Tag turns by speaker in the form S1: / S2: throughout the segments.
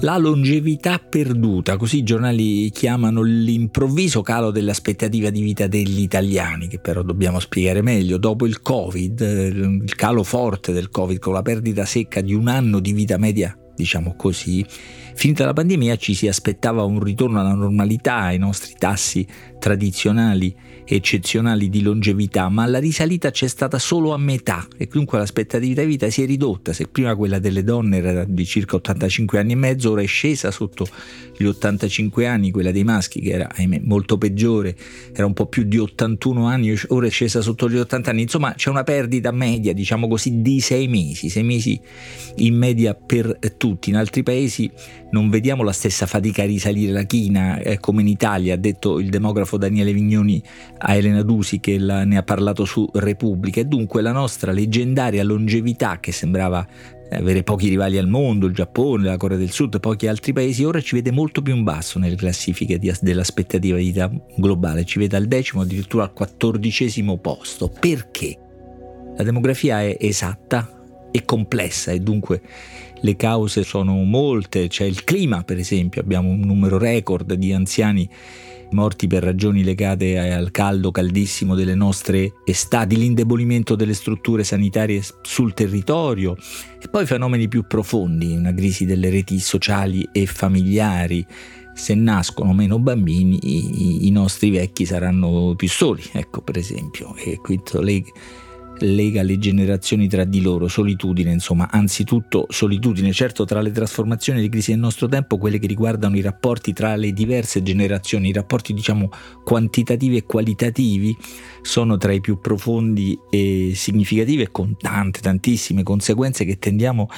S1: La longevità perduta, così i giornali chiamano l'improvviso calo dell'aspettativa di vita degli italiani, che però dobbiamo spiegare meglio. Dopo il Covid, il calo forte del Covid, con la perdita secca di un anno di vita media, diciamo così, finita la pandemia ci si aspettava un ritorno alla normalità, ai nostri tassi tradizionali eccezionali di longevità, ma la risalita c'è stata solo a metà e dunque l'aspettativa di vita si è ridotta. Se prima quella delle donne era di circa 85 anni e mezzo, ora è scesa sotto gli 85 anni, quella dei maschi che era ahimè, molto peggiore, era un po' più di 81 anni, ora è scesa sotto gli 80 anni. Insomma, c'è una perdita media, diciamo così, di 6 mesi, 6 mesi in media per tutti. In altri paesi non vediamo la stessa fatica a risalire la china eh, come in Italia, ha detto il demografo Daniele Vignoni a Elena Dusi che la, ne ha parlato su Repubblica e dunque la nostra leggendaria longevità che sembrava avere pochi rivali al mondo, il Giappone, la Corea del Sud pochi altri paesi, ora ci vede molto più in basso nelle classifiche di, dell'aspettativa di vita globale, ci vede al decimo, addirittura al quattordicesimo posto. Perché? La demografia è esatta e complessa e dunque le cause sono molte, c'è il clima per esempio, abbiamo un numero record di anziani morti per ragioni legate al caldo caldissimo delle nostre estati, l'indebolimento delle strutture sanitarie sul territorio e poi fenomeni più profondi, una crisi delle reti sociali e familiari. Se nascono meno bambini, i, i nostri vecchi saranno più soli, ecco per esempio. E questo lei lega le generazioni tra di loro, solitudine, insomma, anzitutto solitudine, certo tra le trasformazioni le crisi del nostro tempo, quelle che riguardano i rapporti tra le diverse generazioni, i rapporti diciamo quantitativi e qualitativi sono tra i più profondi e significativi e con tante, tantissime conseguenze che tendiamo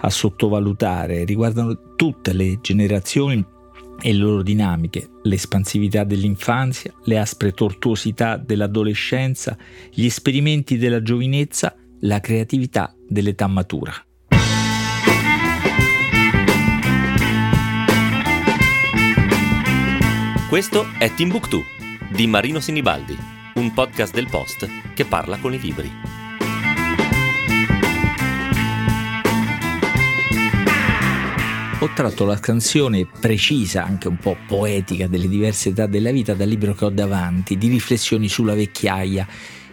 S1: a sottovalutare, riguardano tutte le generazioni e le loro dinamiche, l'espansività dell'infanzia, le aspre tortuosità dell'adolescenza, gli esperimenti della giovinezza, la creatività dell'età matura.
S2: Questo è Timbuktu di Marino Sinibaldi, un podcast del Post che parla con i libri.
S1: Ho tratto la canzone precisa, anche un po' poetica, delle diverse età della vita dal libro che ho davanti, di riflessioni sulla vecchiaia.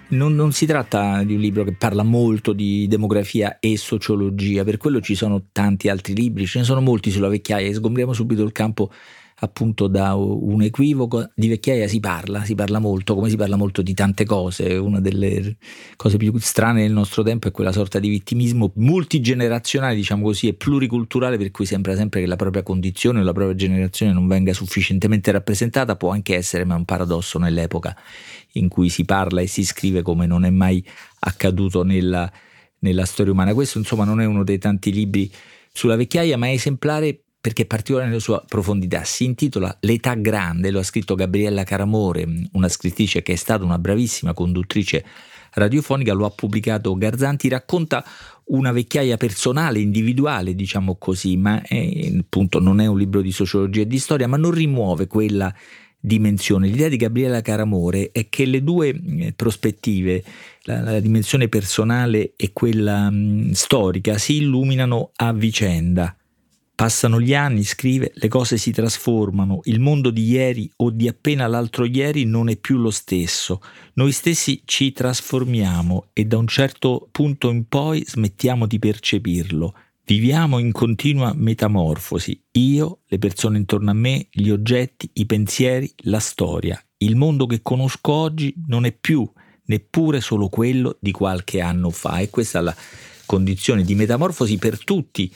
S1: Non, non, si tratta di un libro che parla molto di demografia e sociologia, per quello ci sono tanti altri libri, ce ne sono molti sulla vecchiaia, sgombriamo subito il campo appunto da un equivoco. Di vecchiaia si parla, si parla molto, come si parla molto di tante cose. Una delle cose più strane del nostro tempo è quella sorta di vittimismo multigenerazionale, diciamo così, e pluriculturale, per cui sembra sempre che la propria condizione o la propria generazione non venga sufficientemente rappresentata. Può anche essere, ma è un paradosso nell'epoca in cui si parla e si scrive come non è mai accaduto nella, nella storia umana. Questo, insomma, non è uno dei tanti libri sulla vecchiaia, ma è esemplare perché è particolare nella sua profondità. Si intitola L'età grande, lo ha scritto Gabriella Caramore, una scrittrice che è stata una bravissima conduttrice radiofonica, lo ha pubblicato Garzanti, racconta una vecchiaia personale, individuale, diciamo così, ma è, appunto non è un libro di sociologia e di storia, ma non rimuove quella dimensione. L'idea di Gabriella Caramore è che le due eh, prospettive, la, la dimensione personale e quella mh, storica, si illuminano a vicenda. Passano gli anni, scrive, le cose si trasformano, il mondo di ieri o di appena l'altro ieri non è più lo stesso, noi stessi ci trasformiamo e da un certo punto in poi smettiamo di percepirlo. Viviamo in continua metamorfosi, io, le persone intorno a me, gli oggetti, i pensieri, la storia. Il mondo che conosco oggi non è più neppure solo quello di qualche anno fa. E questa è la condizione di metamorfosi per tutti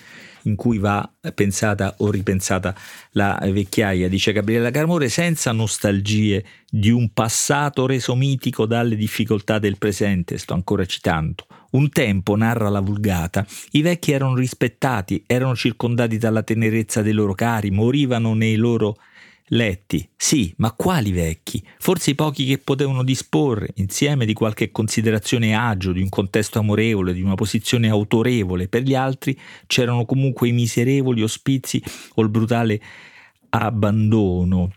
S1: in cui va pensata o ripensata la vecchiaia, dice Gabriella Carmore, senza nostalgie di un passato reso mitico dalle difficoltà del presente, sto ancora citando. Un tempo, narra la vulgata, i vecchi erano rispettati, erano circondati dalla tenerezza dei loro cari, morivano nei loro letti, sì, ma quali vecchi? Forse i pochi che potevano disporre, insieme di qualche considerazione agio, di un contesto amorevole, di una posizione autorevole. Per gli altri c'erano comunque i miserevoli ospizi o il brutale abbandono.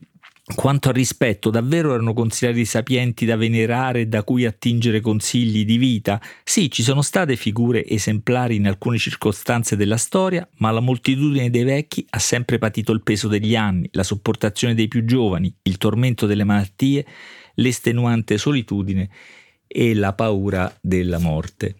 S1: Quanto al rispetto, davvero erano considerati sapienti da venerare e da cui attingere consigli di vita? Sì, ci sono state figure esemplari in alcune circostanze della storia, ma la moltitudine dei vecchi ha sempre patito il peso degli anni, la sopportazione dei più giovani, il tormento delle malattie, l'estenuante solitudine e la paura della morte.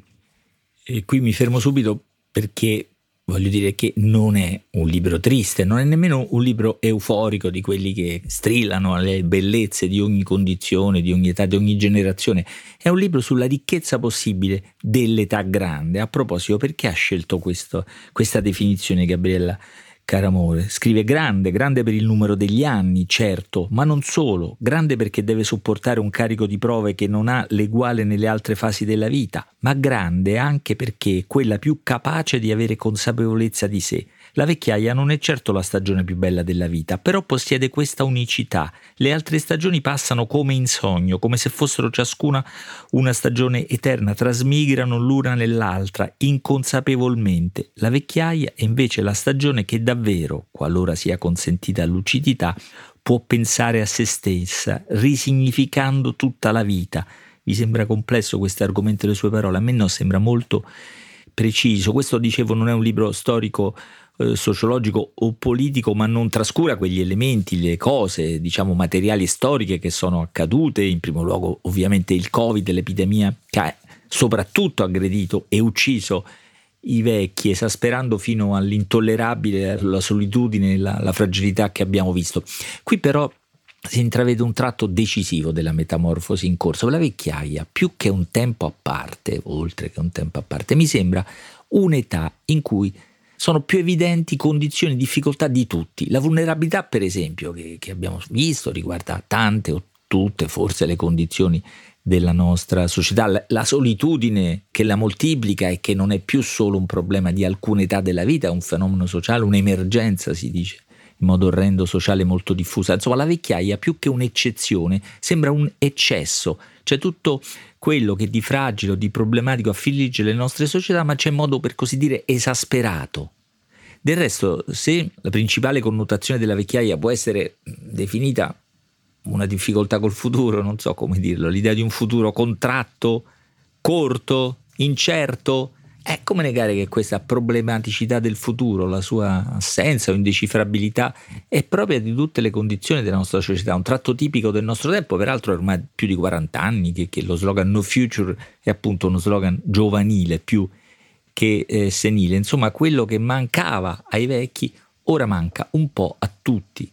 S1: E qui mi fermo subito perché voglio dire che non è un libro triste, non è nemmeno un libro euforico di quelli che strillano alle bellezze di ogni condizione, di ogni età, di ogni generazione. È un libro sulla ricchezza possibile dell'età grande. A proposito, perché ha scelto questo, questa definizione, Gabriella? Caro amore, scrive grande, grande per il numero degli anni, certo, ma non solo, grande perché deve sopportare un carico di prove che non ha l'eguale nelle altre fasi della vita, ma grande anche perché è quella più capace di avere consapevolezza di sé, la vecchiaia non è certo la stagione più bella della vita, però possiede questa unicità. Le altre stagioni passano come in sogno, come se fossero ciascuna una stagione eterna, trasmigrano l'una nell'altra, inconsapevolmente. La vecchiaia è invece la stagione che davvero, qualora sia consentita lucidità, può pensare a se stessa, risignificando tutta la vita. Vi sembra complesso questo argomento delle sue parole? A me no, sembra molto preciso. Questo, dicevo, non è un libro storico eh, sociologico o politico, ma non trascura quegli elementi, le cose, diciamo, materiali e storiche che sono accadute, in primo luogo ovviamente il Covid, l'epidemia che ha soprattutto aggredito e ucciso i vecchi, esasperando fino all'intollerabile la solitudine, la, la fragilità che abbiamo visto. Qui però si intravede un tratto decisivo della metamorfosi in corso. La vecchiaia, più che un tempo a parte, oltre che un tempo a parte, mi sembra un'età in cui sono più evidenti condizioni di difficoltà di tutti. La vulnerabilità, per esempio, che, che abbiamo visto, riguarda tante o tutte forse le condizioni della nostra società, la, la, solitudine che la moltiplica e che non è più solo un problema di alcune età della vita, è un fenomeno sociale, un'emergenza si dice in modo orrendo sociale molto diffusa. Insomma, la vecchiaia più che un'eccezione sembra un eccesso, cioè tutto quello che di fragile o di problematico affligge le nostre società, ma c'è in modo per così dire esasperato. Del resto, se la principale connotazione della vecchiaia può essere definita una difficoltà col futuro, non so come dirlo, l'idea di un futuro contratto, corto, incerto, è come negare che questa problematicità del futuro, la sua assenza o indecifrabilità, è propria di tutte le condizioni della nostra società, un tratto tipico del nostro tempo, peraltro è ormai più di 40 anni che, che lo slogan No Future è appunto uno slogan giovanile più che eh, senile. Insomma, quello che mancava ai vecchi ora manca un po' a tutti.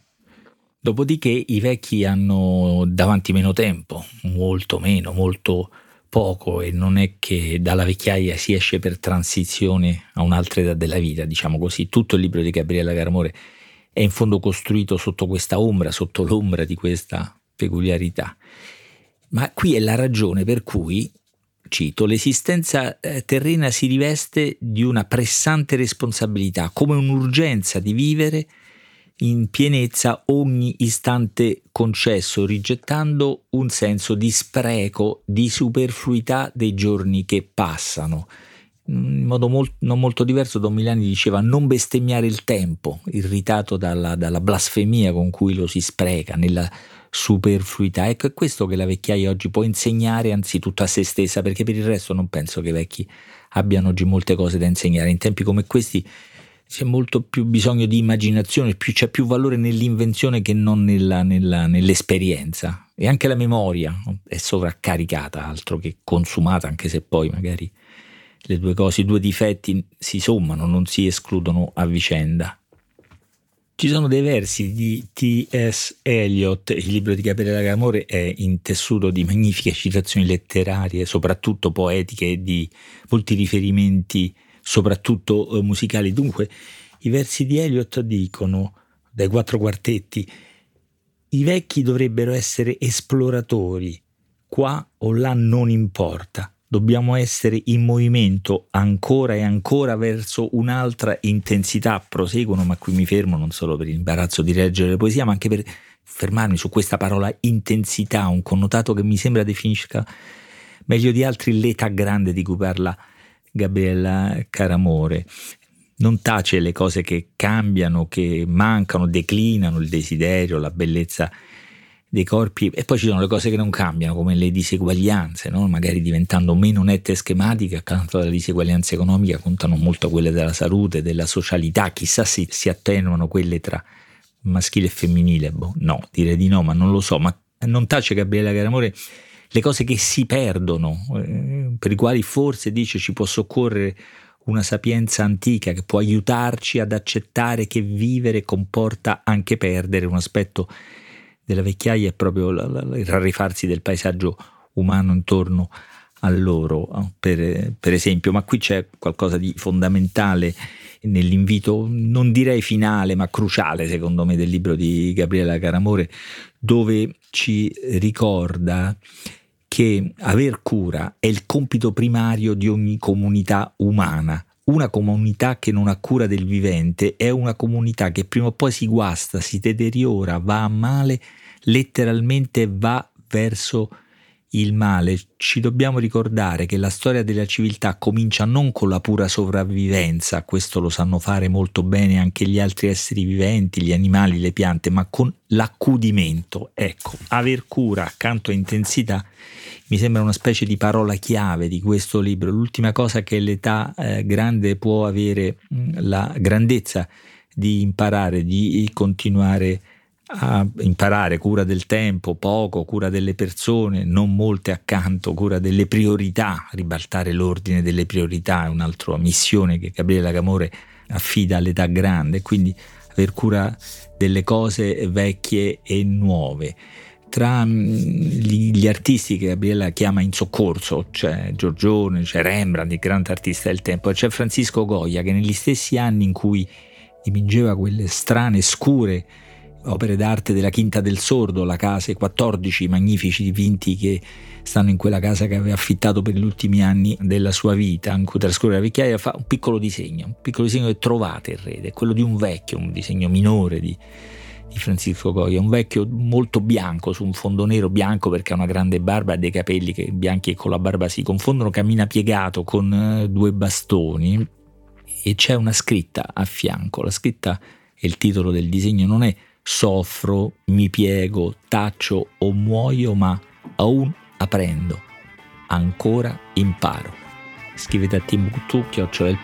S1: Dopodiché i vecchi hanno davanti meno tempo, molto meno, molto poco e non è che dalla vecchiaia si esce per transizione a un'altra età della vita, diciamo così. Tutto il libro di Gabriella Caramore è in fondo costruito sotto questa ombra, sotto l'ombra di questa peculiarità. Ma qui è la ragione per cui, cito, l'esistenza eh, terrena si riveste di una pressante responsabilità, come un'urgenza di vivere in pienezza ogni istante concesso, rigettando un senso di spreco, di superfluità dei giorni che passano. In modo molt, non molto diverso, Don Milani diceva non bestemmiare il tempo, irritato dalla, dalla blasfemia con cui lo si spreca, nella superfluità. Ecco, è questo che la vecchiaia oggi può insegnare anzitutto a se stessa, perché per il resto non penso che i vecchi abbiano oggi molte cose da insegnare. In tempi come questi c'è molto più bisogno di immaginazione, più, c'è più valore nell'invenzione che non nella, nella, nell'esperienza. E anche la memoria è sovraccaricata, altro che consumata, anche se poi magari le due cose, i due difetti si sommano, non si escludono a vicenda. Ci sono dei versi di T.S. Eliot, il libro di Gabriele Camore è intessuto di magnifiche citazioni letterarie, soprattutto poetiche di molti riferimenti soprattutto eh, musicali. Dunque, i versi di Eliot dicono, dai quattro quartetti, i vecchi dovrebbero essere esploratori, qua o là non importa, dobbiamo essere in movimento ancora e ancora verso un'altra intensità, proseguono, ma qui mi fermo non solo per l'imbarazzo di leggere la poesia, ma anche per fermarmi su questa parola intensità, un connotato che mi sembra definisca meglio di altri l'età grande di cui parla Gabriella Caramore. Non tace le cose che cambiano, che mancano, declinano il desiderio, la bellezza dei corpi e poi ci sono le cose che non cambiano come le diseguaglianze, no? magari diventando meno nette e schematiche accanto alla diseguaglianza economica contano molto quelle della salute, della socialità, chissà se si attenuano quelle tra maschile e femminile, boh, no, direi di no, ma non lo so, ma non tace Gabriella Caramore le cose che si perdono, eh, per i quali forse dice ci può soccorrere una sapienza antica che può aiutarci ad accettare che vivere comporta anche perdere. Un aspetto della vecchiaia è proprio il rarifarsi del paesaggio umano intorno a loro, per, per, esempio, ma qui c'è qualcosa di fondamentale nell'invito, non direi finale, ma cruciale secondo me del libro di Gabriela Caramore, dove ci ricorda che aver cura è il compito primario di ogni comunità umana. Una comunità che non ha cura del vivente è una comunità che prima o poi si guasta, si deteriora, va a male, letteralmente va verso il male. Ci dobbiamo ricordare che la storia della civiltà comincia non con la pura sopravvivenza, questo lo sanno fare molto bene anche gli altri esseri viventi, gli animali, le piante, ma con l'accudimento. Ecco, aver cura accanto a intensità mi sembra una specie di parola chiave di questo libro. L'ultima cosa che l'età eh, grande può avere mm, la grandezza di imparare, di continuare a imparare cura del tempo, poco, cura delle persone, non molte accanto, cura delle priorità, ribaltare l'ordine delle priorità è un'altra missione che Gabriele Camore affida all'età grande, quindi aver cura delle cose vecchie e nuove. Tra mm, gli, gli artisti che Gabriella chiama in soccorso c'è Giorgione, c'è Rembrandt, il grande artista del tempo, e c'è Francisco Goya che negli stessi anni in cui dipingeva quelle strane, scure opere d'arte della Quinta del Sordo, la casa, i 14 magnifici dipinti che stanno in quella casa che aveva affittato per gli ultimi anni della sua vita, in cui trascorre la vecchiaia, fa un piccolo disegno, un piccolo disegno che trovate in rete, quello di un vecchio, un disegno minore di, di Francisco Goya, un vecchio molto bianco su un fondo nero bianco perché ha una grande barba e dei capelli che bianchi e con la barba si confondono, cammina piegato con eh, due bastoni e c'è una scritta a fianco, la scritta e il titolo del disegno non è soffro, mi piego, taccio o muoio, ma aún aprendo, ancora imparo. Scrivete a timbuktu.it